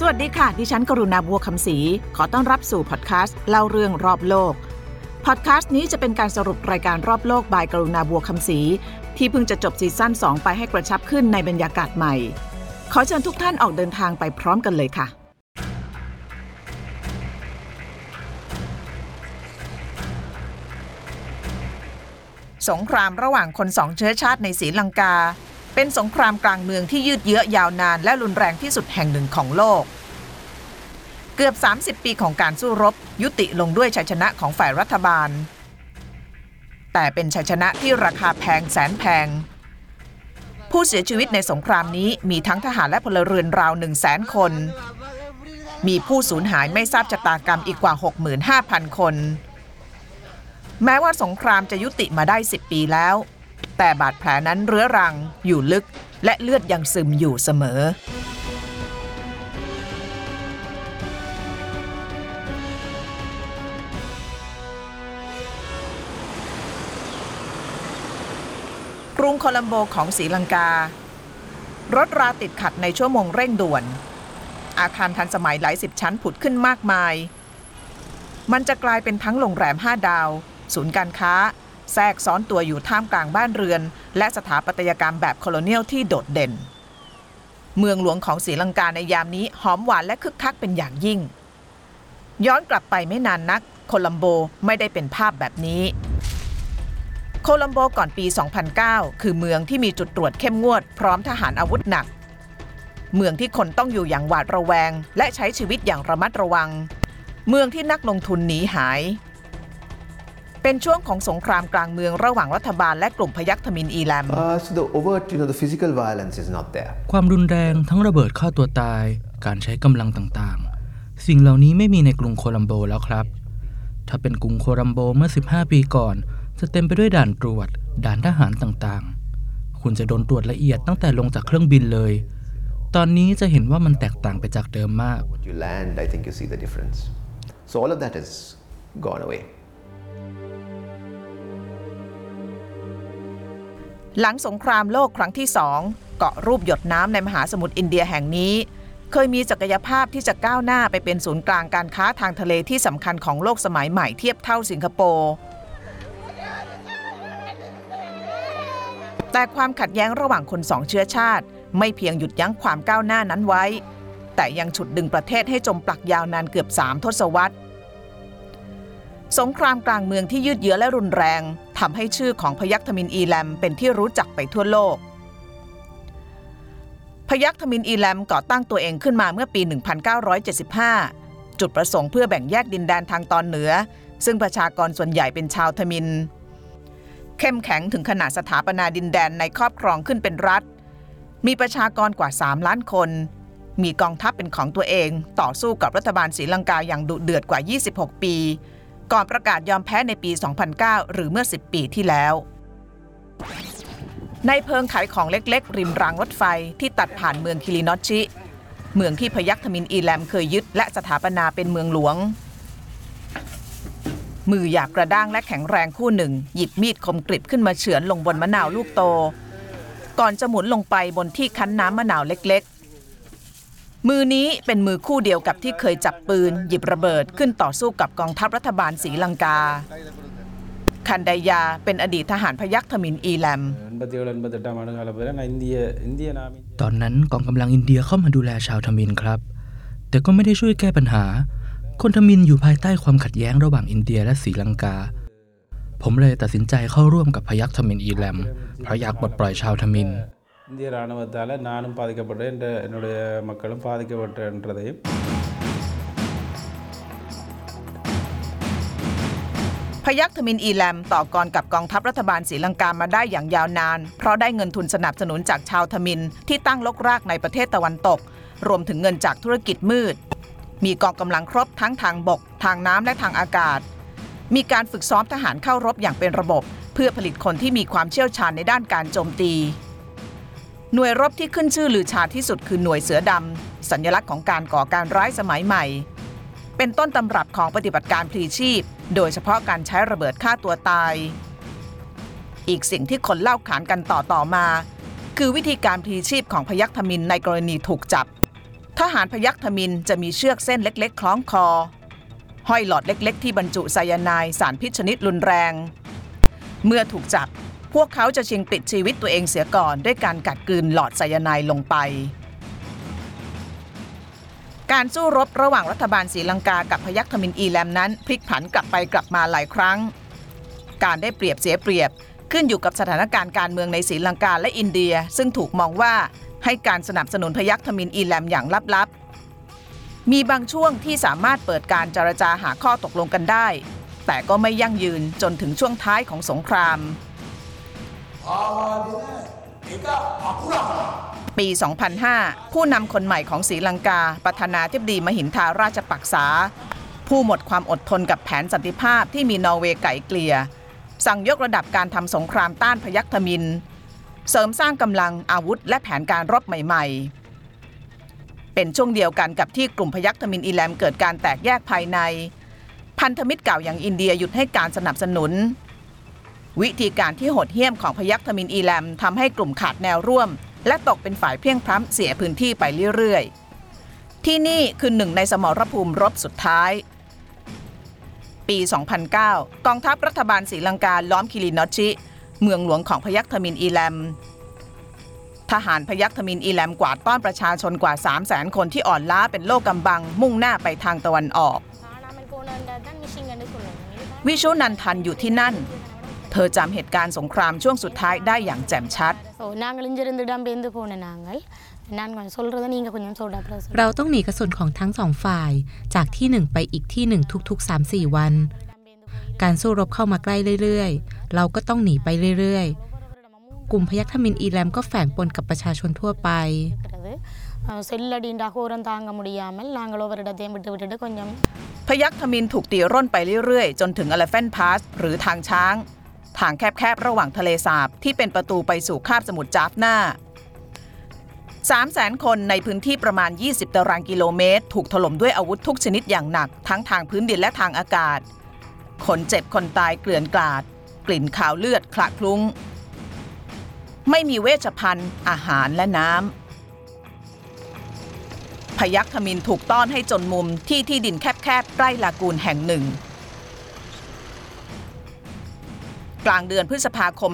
สวัสดีค่ะ ดิฉันกรุณาบัวคำศรีขอต้อนรับสู่พอดแคสต์เล่าเรื่องรอบโลก พอดแคสต์นี้จะเป็นการสรุปรายการรอบโลกบายกรุณาบัวคำศรีที่เพิ่งจะจบซีซั่น2 ไปให้กระชับขึ้นในบรรยากาศใหม่ ขอเชิญทุกท่านออกเดินทางไปพร้อมกันเลยค่ะ สงครามระหว่างคนสองเชื้อชาติในศรีลังกา เป็นสงครามกลางเมืองที่ยืดเยื้อยาวนานและรุนแรงที่สุดแห่งหนึ่งของโลก เกือบ 30 ปีของการสู้รบ ยุติลงด้วยชัยชนะของฝ่ายรัฐบาล แต่เป็นชัยชนะที่ราคาแพงแสนแพง ผู้เสียชีวิตในสงครามนี้มีทั้งทหารและพลเรือนราว1 0 0 0 0แสนคน มีผู้สูญหายไม่ทราบชะตากรรมอีกกว่า 65,000 คน แม้ว่าสงครามจะยุติมาได้ 10 ปีแล้ว แต่บาดแผลนั้นเรื้อรังอยู่ลึก และเลือดยังซึมอยู่เสมอ กรุงโคลัมโบของศรีลังกา รถราติดขัดในชั่วโมงเร่งด่วน อาคารทันสมัยหลายสิบชั้นผุดขึ้นมากมาย มันจะกลายเป็นทั้งโรงแรม5ดาว ศูนย์การค้า แทรกซ้อนตัวอยู่ท่ามกลางบ้านเรือน และสถาปัตยกรรมแบบโคโลเนียลที่โดดเด่น เมืองหลวงของศรีลังกาในยามนี้หอมหวานและคึกคักเป็นอย่างยิ่ง ย้อนกลับไปไม่นานนัก โคลัมโบไม่ได้เป็นภาพแบบนี้ โคลัมโบก่อนปี 2009 คือเมืองที่มีจุดตรวจเข้มงวดพร้อมทหารอาวุธหนัก เมืองที่คนต้องอยู่อย่างหวาดระแวง และใช้ชีวิตอย่างระมัดระวัง เมืองที่นักลงทุนหนีหาย เป็นช่วงของสงครามกลางเมืองระหว่างรัฐบาลและกลุ่มพยัคฆ์ทมินอีแลม Uh, so the overt, you know, the physical violence is not there. ความรุนแรงทั้งระเบิดฆ่าตัวตาย การใช้กำลังต่างๆ สิ่งเหล่านี้ไม่มีในกรุงโคลัมโบแล้วครับ ถ้าเป็นกรุงโคลัมโบเมื่อ 15 ปีก่อน จะเต็มไปด้วยด่านตรวจ ด่านทหารต่างๆ คุณจะโดนตรวจละเอียดตั้งแต่ลงจากเครื่องบินเลย ตอนนี้จะเห็นว่ามันแตกต่างไปจากเดิมมาก When you land, I think you see the difference. So all of that has gone away. หลังสงครามโลกครั้งที่สองเกาะรูปหยดน้ำในมหาสมุทรอินเดียแห่งนี้ เคยมีศักยภาพที่จะก้าวหน้าไปเป็นศูนย์กลางการค้าทางทะเลที่สำคัญของโลกสมัยใหม่เทียบเท่าสิงคโปร์แต่ความขัดแย้งระหว่างคนสองเชื้อชาติ ไม่เพียงหยุดยั้งความก้าวหน้านั้นไว้ แต่ยังฉุดดึงประเทศให้จมปลักยาวนานเกือบสามทศวรรษ สงครามกลางเมืองที่ยืดเยื้อและรุนแรงทำให้ชื่อของพยัคฆ์ทมินอีแลมเป็นที่รู้จักไปทั่วโลก พยัคฆ์ทมินอีแลมก่อตั้งตัวเองขึ้นมาเมื่อปี 1975 จุดประสงค์เพื่อแบ่งแยกดินแดนทางตอนเหนือ ซึ่งประชากรส่วนใหญ่เป็นชาวทมิน เข้มแข็งถึงขนาดสถาปนาดินแดนในครอบครองขึ้นเป็นรัฐ มีประชากรกว่า 3 ล้านคน มีกองทัพเป็นของตัวเอง ต่อสู้กับรัฐบาลศรีลังกาอย่างดุเดือดกว่า 26 ปี ก่อนประกาศยอมแพ้ในปี 2009 หรือเมื่อ 10 ปีที่แล้ว ในเพิงขายของเล็กๆ ริมรางรถไฟที่ตัดผ่านเมืองคิรินอชิ เมืองที่พยัคฆ์ทมินอีแลมเคยยึดและสถาปนาเป็นเมืองหลวง มืออยากกระด้างและแข็งแรงคู่หนึ่ง หยิบมีดคมกริบขึ้นมาเฉือนลงบนมะนาวลูกโต ก่อนจะหมุนลงไปบนที่คั้นน้ำมะนาวเล็กๆ มือนี้เป็นมือคู่เดียวกับที่เคยจับปืน หยิบระเบิดขึ้นต่อสู้กับกองทัพรัฐบาลสีลังกา คันไดยาเป็นอดีตทหารพยัคฆ์ทมินอีแลม ตอนนั้นกองกำลังอินเดียเข้ามาดูแลชาวทมินครับ แต่ก็ไม่ได้ช่วยแก้ปัญหา คนทมิฬอยู่ภายใต้ความขัดแย้งระหว่างอินเดียและศรีลังกา ผมเลยตัดสินใจเข้าร่วมกับพยัคฆ์ทมิฬอีแลมเพราะอยากปลดปล่อยชาวทมิฬ இந்திய இராணுவத்தால் நானும் பாதிக்கப்பட்டேன் என்ற என்னுடைய மக்களும் பாதிக்கப்பட்டன்றதையும் พยัคฆ์ทมินอีแลมต่อกรกับกองทัพรัฐบาลศรีลังกามาได้อย่างยาวนาน เพราะได้เงินทุนสนับสนุนจากชาวทมินที่ตั้งลกรากในประเทศตะวันตก รวมถึงเงินจากธุรกิจมืด มีกองกำลังครบทั้งทางบก ทางน้ำและทางอากาศ มีการฝึกซ้อมทหารเข้ารบอย่างเป็นระบบ เพื่อผลิตคนที่มีความเชี่ยวชาญในด้านการโจมตี หน่วยรบที่ขึ้นชื่อลือชาที่สุดคือหน่วยเสือดำสัญลักษณ์ของการก่อการร้ายสมัยใหม่ เป็นต้นตำรับของปฏิบัติการพลีชีพ โดยเฉพาะการใช้ระเบิดฆ่าตัวตาย อีกสิ่งที่คนเล่าขานกันต่อต่อมา คือวิธีการพลีชีพของพยัคฆ์ทมิฬในกรณีถูกจับ ทหารพยัคฆ์ทมิฬจะมีเชือกเส้นเล็ก ๆ คล้องคอ ห้อยหลอดเล็ก ๆ ที่บรรจุไซยาไนด์สารพิษชนิดรุนแรง เมื่อถูกจับ พวกเขาจะชิงปิดชีวิตตัวเองเสียก่อนด้วยการกัดกลืนหลอดไซยาไนด์ลงไป การสู้รบระหว่างรัฐบาลศรีลังกากับพยัคฆ์ทมิฬอีแลมนั้น พลิกผันกลับไปกลับมาหลายครั้ง การได้เปรียบเสียเปรียบ ขึ้นอยู่กับสถานการณ์การเมืองในศรีลังกาและอินเดีย ซึ่งถูกมองว่าให้การสนับสนุนพยัคฆ์ทมินอีแลมอย่างลับๆ มีบางช่วงที่สามารถเปิดการเจรจาหาข้อตกลงกันได้ แต่ก็ไม่ยั่งยืนจนถึงช่วงท้ายของสงคราม ปี 2005 ผู้นำคนใหม่ของศรีลังกา ประธานาธิบดีมหินทาราชปักษา ผู้หมดความอดทนกับแผนสันติภาพที่มีนอร์เวย์ไกล่เกลี่ย สั่งยกระดับการทำสงครามต้านพยัคฆ์ทมิฬ เสริมสร้างกำลังอาวุธและแผนการรบใหม่ ๆ เป็นช่วงเดียวกันกับที่กลุ่มพยัคฆ์ทมิฬอีแลมเกิดการแตกแยกภายใน พันธมิตรเก่าอย่างอินเดียหยุดให้การสนับสนุน วิธีการที่โหดเหี้ยมของพยัคฆ์ทมิฬอีแลมทำให้กลุ่มขาดแนวร่วม และตกเป็นฝ่ายเพลี่ยงพล้ำเสียพื้นที่ไปเรื่อยๆ ที่นี่คือหนึ่งในสมรภูมิรบสุดท้าย ปี 2009 กองทัพรัฐบาลศรีลังกาล้อมคิรินอชิ เมืองหลวงของพยัคฆ์ทมินอีแลม ทหารพยัคฆ์ทมินอีแลมกวาดต้อนประชาชนกว่า 3 0 0แสนคนที่อ่อนล้าเป็นโลกกำบัง มุ่งหน้าไปทางตะวันออก วิชูนันทันอยู่ที่นั่น เธอจำเหตุการณ์สงครามช่วงสุดท้ายได้อย่างแจ่มชัด ஸோ நாங்கள் இங்கிருந்து இடம்பெயர்ந்து போன நாங்கள் நான் கொஞ்சம் சொல்கிறத நீங்கள் கொஞ்சம் சொல்ல அப்புறம் சொல்லுங்க. เราต้องหนีกระสุนของทั้งสองฝ่าย จากที่หนึ่งไปอีกที่หนึ่งทุกๆ 3-4 วัน การสู้รบเข้ามาใกล้เรื่อยๆ เราก็ต้องหนีไปเรื่อยๆ กลุ่มพยัคฆ์ทมินอีแลมก็แฝงปนกับประชาชนทั่วไป இருக்கிறது அஹ் செல்லடின்ற அகோரம் தாங்க முடியாமல் நாங்கள் ஒவ்வொரு இடத்தையும் விட்டு விட்டுட்டு கொஞ்சம்พยัคฆ์ทมินถูกตีร่นไปเรื่อยๆ จนถึง Elephant Pass หรือทางช้าง ทางแคบๆ ระหว่างทะเลสาบที่เป็นประตูไปสู่คาบสมุทรจาฟนา3 0 0แสนคนในพื้นที่ประมาณ 20 ตารางกิโลเมตร ถูกถล่มด้วยอาวุธทุกชนิดอย่างหนัก ทั้งทางพื้นดินและทางอากาศ คนเจ็บคนตายเกลื่อนกลาด กลิ่นขาวเลือดคละคลุ้ง ไม่มีเวชภัณฑ์ อาหารและน้ำพยัคฆ์ทมินถูกต้อนให้จนมุมที่ที่ดินแคบๆ ใกล้ลากูนแห่งหนึ่ง กลางเดือนพฤษภาคม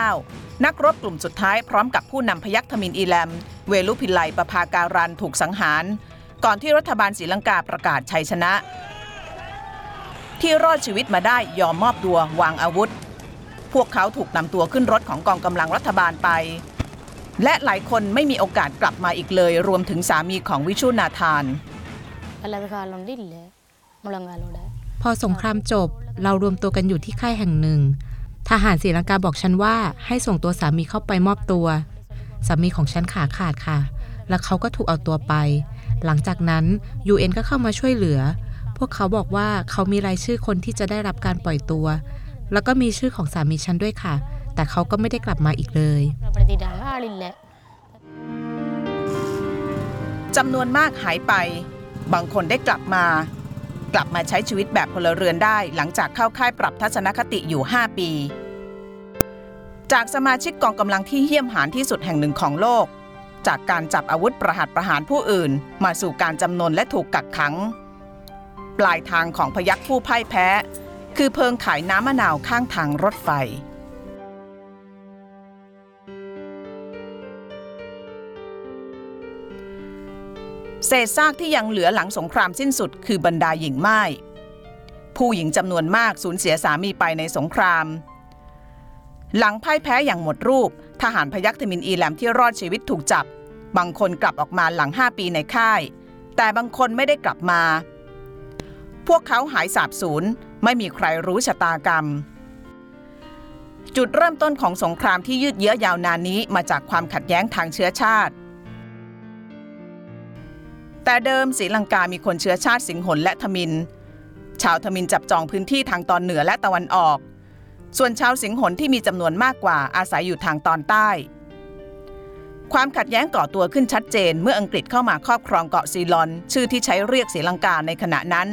2009 นักรบกลุ่มสุดท้ายพร้อมกับผู้นำพยัคฆ์มินอีแลม เวลุพิไลประภาการันถูกสังหาร ก่อนที่รัฐบาลศรีลังกาประกาศชัยชนะ ที่รอดชีวิตมาได้ยอมมอบตัววางอาวุธ พวกเขาถูกนำตัวขึ้นรถของกองกำลังรัฐบาลไป และหลายคนไม่มีโอกาสกลับมาอีกเลย รวมถึงสามีของวิชุนาธานพอสงครามจบเรารวมตัวกันอยู่ที่ค่ายแห่งหนึ่ง ทหารศรีลังกาบอกฉันว่าให้ส่งตัวสามีเข้าไปมอบตัวสามีของฉันขาขาดค่ะ แล้วเขาก็ถูกเอาตัวไป หลังจากนั้น UN ก็เข้ามาช่วยเหลือ พวกเขาบอกว่าเขามีรายชื่อคนที่จะได้รับการปล่อยตัว แล้วก็มีชื่อของสามีฉันด้วยค่ะ แต่เขาก็ไม่ได้กลับมาอีกเลยจำนวนมากหายไป บางคนได้กลับมา กลับมาใช้ชีวิตแบบพลเรือนได้ หลังจากเข้าค่ายปรับทัศนคติอยู่ 5 ปี จากสมาชิกกองกำลังที่เหี้ยมหานที่สุดแห่งหนึ่งของโลก จากการจับอาวุธประหัตประหารผู้อื่น มาสู่การจำนนและถูกกักขัง ปลายทางของพยักผู้พ่ายแพ้ คือเพิงขายน้ำมะนาวข้างทางรถไฟ เศษซากที่ยังเหลือหลังสงครามสิ้นสุดคือบรรดาหญิงไม้ ผู้หญิงจำนวนมากสูญเสียสามีไปในสงคราม หลังพ่ายแพ้อย่างหมดรูป ทหารพยัคฆ์ทมินอีแลมที่รอดชีวิตถูกจับ บางคนกลับออกมาหลัง 5 ปีในค่าย แต่บางคนไม่ได้กลับมา พวกเขาหายสาบสูญไม่มีใครรู้ชะตากรรม จุดเริ่มต้นของสงครามที่ยืดเยื้อยาวนานนี้มาจากความขัดแย้งทางเชื้อชาติ แต่เดิมศรีลังกามีคนเชื้อชาติสิงหนและทมิน ชาวทมินจับจองพื้นที่ทางตอนเหนือและตะวันออก ส่วนชาวสิงหนที่มีจำนวนมากกว่าอาศัยอยู่ทางตอนใต้ ความขัดแย้งก่อตัวขึ้นชัดเจนเมื่ออังกฤษเข้ามาครอบครองเกาะซีลอน ชื่อที่ใช้เรียกศรีลังกาในขณะนั้น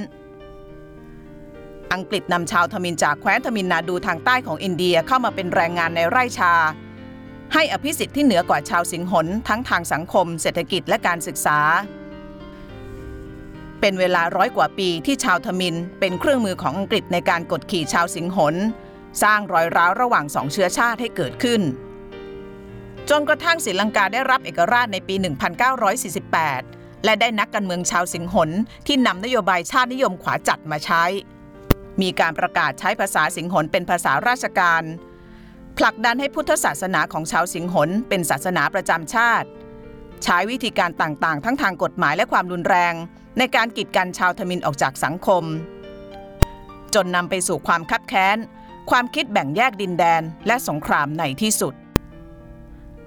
อังกฤษนำชาวทมินจากแคว้นทมินนาดูทางใต้ของอินเดียเข้ามาเป็นแรงงานในไร่ชาให้อภิสิทธิ์ที่เหนือกว่าชาวสิงหนทั้งทางสังคม เศรษฐกิจและการศึกษา เป็นเวลาร้อยกว่าปีที่ชาวทมินเป็นเครื่องมือของอังกฤษในการกดขี่ชาวสิงหน สร้างรอยร้าวระหว่างสองเชื้อชาติให้เกิดขึ้น จนกระทั่งศรีลังกาได้รับเอกราชในปี 1948 และได้นักการเมืองชาวสิงหนที่นำนโยบายชาตินิยมขวาจัดมาใช้ มีการประกาศใช้ภาษาสิงหนเป็นภาษาราชการ ผลักดันให้พุทธศาสนาของชาวสิงหนเป็นศาสนาประจำชาติ ใช้วิธีการต่างๆ ทั้งทางกฎหมายและความรุนแรง ในการกีดกันชาวทมินออกจากสังคม จนนำไปสู่ความคับแค้น ความคิดแบ่งแยกดินแดนและสงครามในที่สุด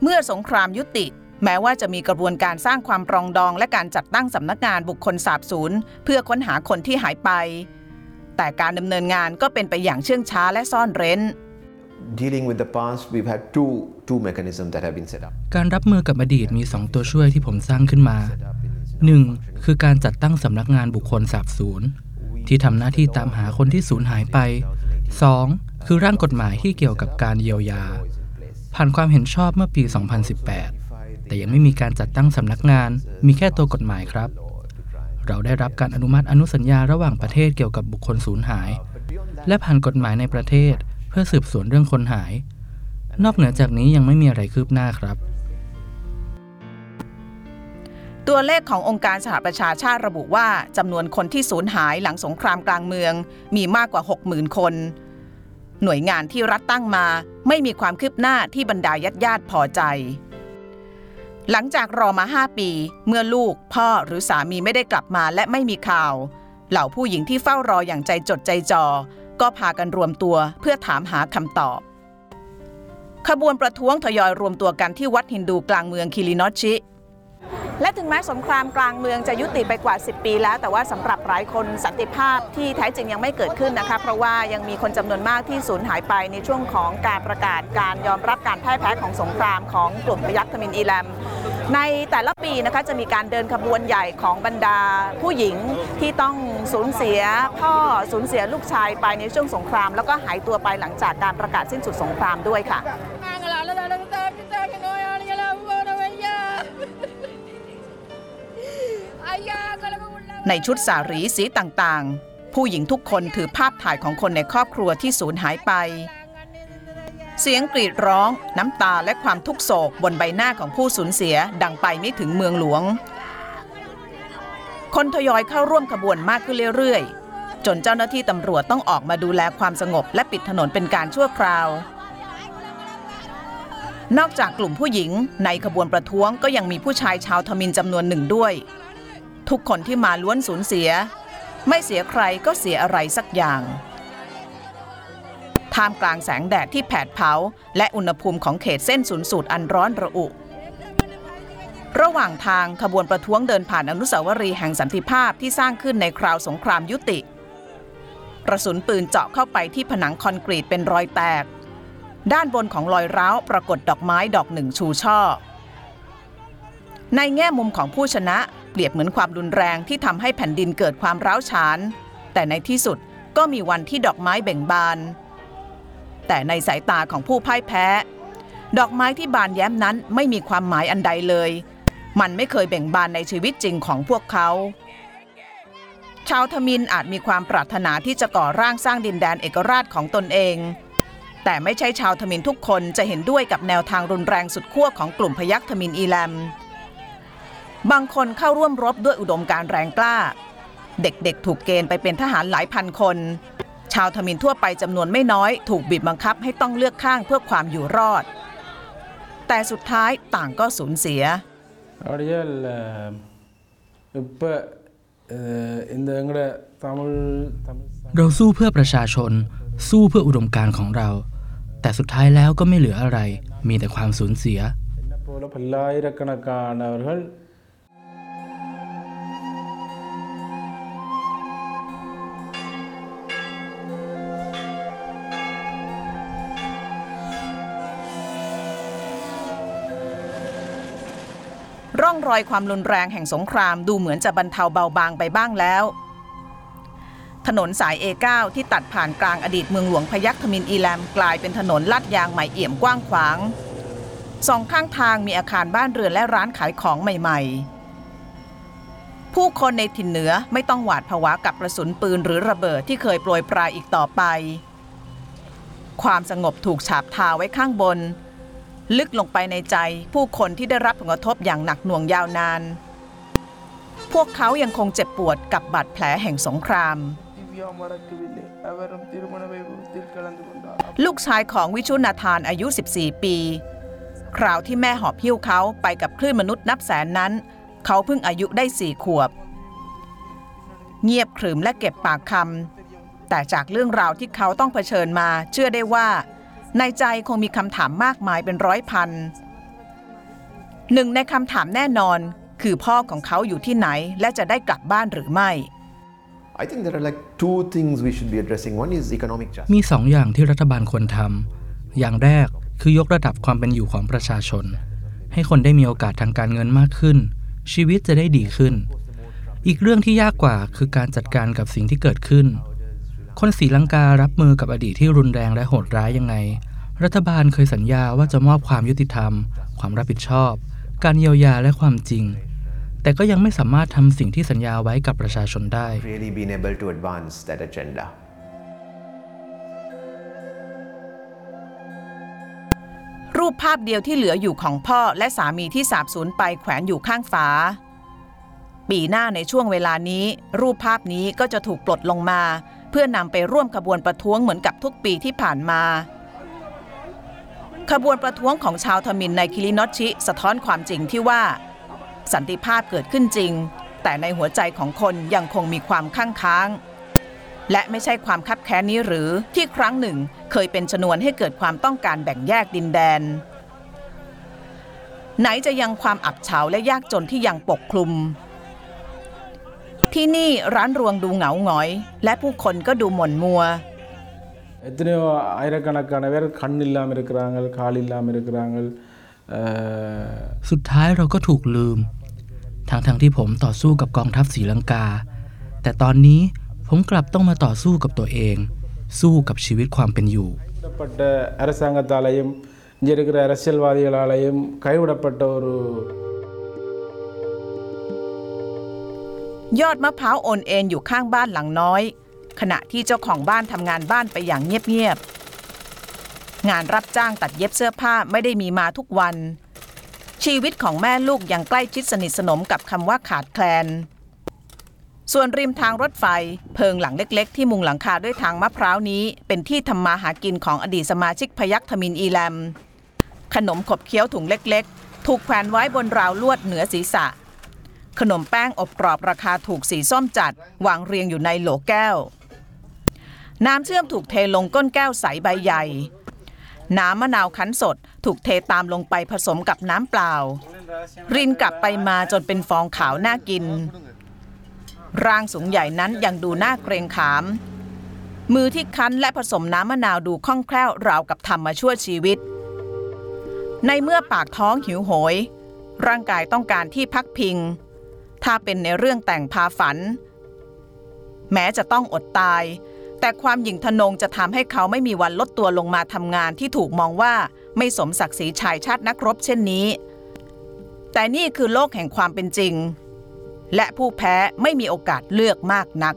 เมื่อสงครามยุติ แม้ว่าจะมีกระบวนการสร้างความปรองดองและการจัดตั้งสำนักงานบุคคลสาบสูญเพื่อค้นหาคนที่หายไป แต่การดำเนินงานก็เป็นไปอย่างเชื่องช้าและซ่อนเร้น Dealing with the past, we've had two, two mechanisms that have been set up. การรับมือกับอดีตมี 2 ตัวช่วยที่ผมสร้างขึ้นมา 1. คือการจัดตั้งสำนักงานบุคคลสาบสูญที่ทำหน้าที่ตามหาคนที่สูญหายไป 2. คือร่างกฎหมายที่เกี่ยวกับการเยียวยา ผ่านความเห็นชอบเมื่อปี 2018 แต่ยังไม่มีการจัดตั้งสำนักงาน มีแค่ตัวกฎหมายครับ เราได้รับการอนุมัติอนุสัญญาระหว่างประเทศเกี่ยวกับบุคคลสูญหาย และผ่านกฎหมายในประเทศ เพื่อสืบสวนเรื่องคนหาย นอกเหนือจากนี้ยังไม่มีอะไรคืบหน้าครับ ตัวเลขขององค์การสหประชาชาติระบุว่าจำนวนคนที่สูญหายหลังสงครามกลางเมือง มีมากกว่า 60,000 คน หน่วยงานที่รัฐตั้งมาไม่มีความคืบหน้าที่บรรดาญาติญาติพอใจ หลังจากรอมา 5 ปี เมื่อลูก พ่อหรือสามีไม่ได้กลับมาและไม่มีข่าว เหล่าผู้หญิงที่เฝ้ารออย่างใจจดใจจ่อก็พากันรวมตัวเพื่อถามหาคำตอบ ขบวนประท้วงทยอยรวมตัวกันที่วัดฮินดูกลางเมืองคิรินอชิ และถึงแม้สงครามกลางเมืองจะยุติไปกว่า 10 ปีแล้ว แต่ว่าสำหรับหลายคนสันติภาพที่แท้จริงยังไม่เกิดขึ้นนะคะเพราะว่ายังมีคนจำนวนมากที่สูญหายไปในช่วงของการประกาศการยอมรับการแพ่ายแพ้ของสงครามของกลุ่มพยัคฆ์ทมินอีแลมในแต่ละปีนะคะจะมีการเดินขบวนใหญ่ของบรรดาผู้หญิงที่ต้องสูญเสียพ่อสูญเสียลูกชายไปในช่วงสงคราม แล้วก็หายตัวไปหลังจากการประกาศสิ้นสุดสงครามด้วยค่ะ ในชุดสารีสีต่างๆ ผู้หญิงทุกคนถือภาพถ่ายของคนในครอบครัวที่สูญหายไป เสียงกรีดร้อง น้ำตาและความทุกโศกบนใบหน้าของผู้สูญเสียดังไปไม่ถึงเมืองหลวง คนทยอยเข้าร่วมขบวนมากขึ้นเรื่อยๆ จนเจ้าหน้าที่ตำรวจต้องออกมาดูแลความสงบและปิดถนนเป็นการชั่วคราวนอกจากกลุ่มผู้หญิงในขบวนประท้วงก็ยังมีผู้ชายชาวทมินจำนวนหนึ่งด้วย ทุกคนที่มาล้วนสูญเสีย ไม่เสียใครก็เสียอะไรสักอย่างท่ามกลางแสงแดดที่แผดเผา และอุณหภูมิของเขตเส้นศูนย์สูตรอันร้อนระอุ ระหว่างทางขบวนประท้วงเดินผ่านอนุสาวรีย์แห่งสันติภาพที่สร้างขึ้นในคราวสงครามยุติกระสุนปืนเจาะเข้าไปที่ผนังคอนกรีตเป็นรอยแตก ด้านบนของรอยร้าวปรากฏดอกไม้ดอกหนึ่งชูช่อ ในแง่มุมของผู้ชนะ เปรียบเหมือนความรุนแรงที่ทำให้แผ่นดินเกิดความร้าวฉาน แต่ในที่สุดก็มีวันที่ดอกไม้เบ่งบาน แต่ในสายตาของผู้พ่ายแพ้ ดอกไม้ที่บานแย้มนั้นไม่มีความหมายอันใดเลย มันไม่เคยเบ่งบานในชีวิตจริงของพวกเขา ชาวทมินอาจมีความปรารถนาที่จะก่อร่างสร้างดินแดนเอกราชของตนเอง แต่ไม่ใช่ชาวทมินทุกคนจะเห็นด้วยกับแนวทางรุนแรงสุดขั้วของกลุ่มพยัคฆ์ทมินอีแลม บางคนเข้าร่วมรบด้วยอุดมการณ์แรงกล้า เด็กๆ ถูกเกณฑ์ไปเป็นทหารหลายพันคน ชาวทมินทั่วไปจำนวนไม่น้อย ถูกบีบบังคับให้ต้องเลือกข้างเพื่อความอยู่รอด แต่สุดท้ายต่างก็สูญเสีย அப்படியால் இப்போ இந்த எங்களோட தமிழ் தமிழ் ச- เราสู้เพื่อประชาชน สู้เพื่ออุดมการณ์ของเรา แต่สุดท้ายแล้วก็ไม่เหลืออะไร มีแต่ความสูญเสีย என்ன போல பல்லாயிரக்கணக்கானவர்கள் ร่องรอยความรุนแรงแห่งสงครามดูเหมือนจะบรรเทาเบาบางไปบ้างแล้ว ถนนสาย A9 ที่ตัดผ่านกลางอดีตเมืองหลวงพยัคฆ์ทมินอีแลมกลายเป็นถนนลาดยางใหม่เอี่ยมกว้างขวางสองข้างทางมีอาคารบ้านเรือนและร้านขายของใหม่ๆ ผู้คนในถิ่นเหนือไม่ต้องหวาดผวากับกระสุนปืนหรือระเบิดที่เคยโปรยปลายอีกต่อไป ความสงบถูกฉาบทาไว้ข้างบน ลึกลงไปในใจผู้คนที่ได้รับผลกระทบอย่างหนักหน่วงยาวนาน พวกเขายังคงเจ็บปวดกับบาดแผลแห่งสงคราม ลูกชายของวิชุนาธานอายุ 14 ปี คราวที่แม่หอบหิ้วเขาไปกับคลื่นมนุษย์นับแสนนั้น เขาเพิ่งอายุได้สี่ขวบ เงียบขรึมและเก็บปากคำแต่จากเรื่องราวที่เขาต้องเผชิญมา เชื่อได้ว่า ในใจคงมีคำถามมากมายเป็นร้อยพันหนึ่งในคำถามแน่นอนคือพ่อของเขาอยู่ที่ไหนและจะได้กลับบ้านหรือไม่ I think there are like two things we should be addressing. One is economic justice. มีสองอย่างที่รัฐบาลควรทำอย่างแรกคือยกระดับความเป็นอยู่ของประชาชน ให้คนได้มีโอกาสทางการเงินมากขึ้น ชีวิตจะได้ดีขึ้น อีกเรื่องที่ยากกว่าคือการจัดการกับสิ่งที่เกิดขึ้น คนศรีลังการรับมือกับอดีตที่รุนแรงและโหดร้ายยังไง รัฐบาลเคยสัญญาว่าจะมอบความยุติธรรม ความรับผิดชอบ การเยียวยาและความจริง แต่ก็ยังไม่สามารถทำสิ่งที่สัญญาไว้กับประชาชนได้ Really been able to advance that agenda. รูปภาพเดียวที่เหลืออยู่ของพ่อและสามีที่สาบสูญไปแขวนอยู่ข้างฝา ปีหน้าในช่วงเวลานี้ รูปภาพนี้ก็จะถูกปลดลงมา เพื่อนำไปร่วมขบวนประท้วงเหมือนกับทุกปีที่ผ่านมา ขบวนประท้วงของชาวทมินในคิรินอชิสะท้อนความจริงที่ว่า สันติภาพเกิดขึ้นจริง แต่ในหัวใจของคนยังคงมีความข้างค้าง และไม่ใช่ความคับแค้นนี้หรือที่ครั้งหนึ่งเคยเป็นชนวนให้เกิดความต้องการแบ่งแยกดินแดน ไหนจะยังความอับเฉาและยากจนที่ยังปกคลุม ที่นี่ร้านรวงดูเหงาหงอย และผู้คนก็ดูหม่นมัว எத்தனையோ ஆயிரக்கணக்கான பேர் கண் இல்லாமல் இருக்கிறாங்க கால் இல்லாமல் இருக்கிறாங்க அஹ், สุดท้ายเราก็ถูกลืม ทั้งๆทที่ผมต่อสู้กับกองทัพศรีลังกา แต่ตอนนี้ผมกลับต้องมาต่อสู้กับตัวเอง สู้กับชีวิตความเป็นอยู่ கைவிடப்பட்ட அரசாங்கத்தாலையும் இங்கே இருக்கிற அரசியல்வாதிகளாலையும் கைவிடப்பட்ட ஒரு ยอดมะพร้าวโอนเอ็นอยู่ข้างบ้านหลังน้อย ขณะที่เจ้าของบ้านทำงานบ้านไปอย่างเงียบๆ งานรับจ้างตัดเย็บเสื้อผ้าไม่ได้มีมาทุกวัน ชีวิตของแม่ลูกยังใกล้ชิดสนิทสนมกับคำว่าขาดแคลน ส่วนริมทางรถไฟ เพิงหลังเล็กๆ ที่มุงหลังคาด้วยทางมะพร้าวนี้ เป็นที่ทำมาหากินของอดีตสมาชิกพยัคฆ์ทมินอีแลม ขนมขบเคี้ยวถุงเล็กๆ ถูกแขวนไว้บนราวลวดเหนือศีรษะ ขนมแป้งอบกรอบราคาถูกสีส้มจัด วางเรียงอยู่ในโหลแก้ว น้ำเชื่อมถูกเทลงก้นแก้วใสใบใหญ่ น้ำมะนาวคั้นสดถูกเทตามลงไปผสมกับน้ำเปล่า รินกลับไปมาจนเป็นฟองขาวน่ากิน ร่างสูงใหญ่นั้นยังดูน่าเกรงขาม มือที่คั้นและผสมน้ำมะนาวดูคล่องแคล่วราวกับทำมาชั่วชีวิต ในเมื่อปากท้องหิวโหย ร่างกายต้องการที่พักพิง ถ้าเป็นในเรื่องแต่งพาฝัน แม้จะต้องอดตาย แต่ความหยิ่งทะนงจะทำให้เขาไม่มีวันลดตัวลงมาทำงานที่ถูกมองว่าไม่สมศักดิ์ศรีชายชาตินักรบเช่นนี้ แต่นี่คือโลกแห่งความเป็นจริง และผู้แพ้ไม่มีโอกาสเลือกมากนัก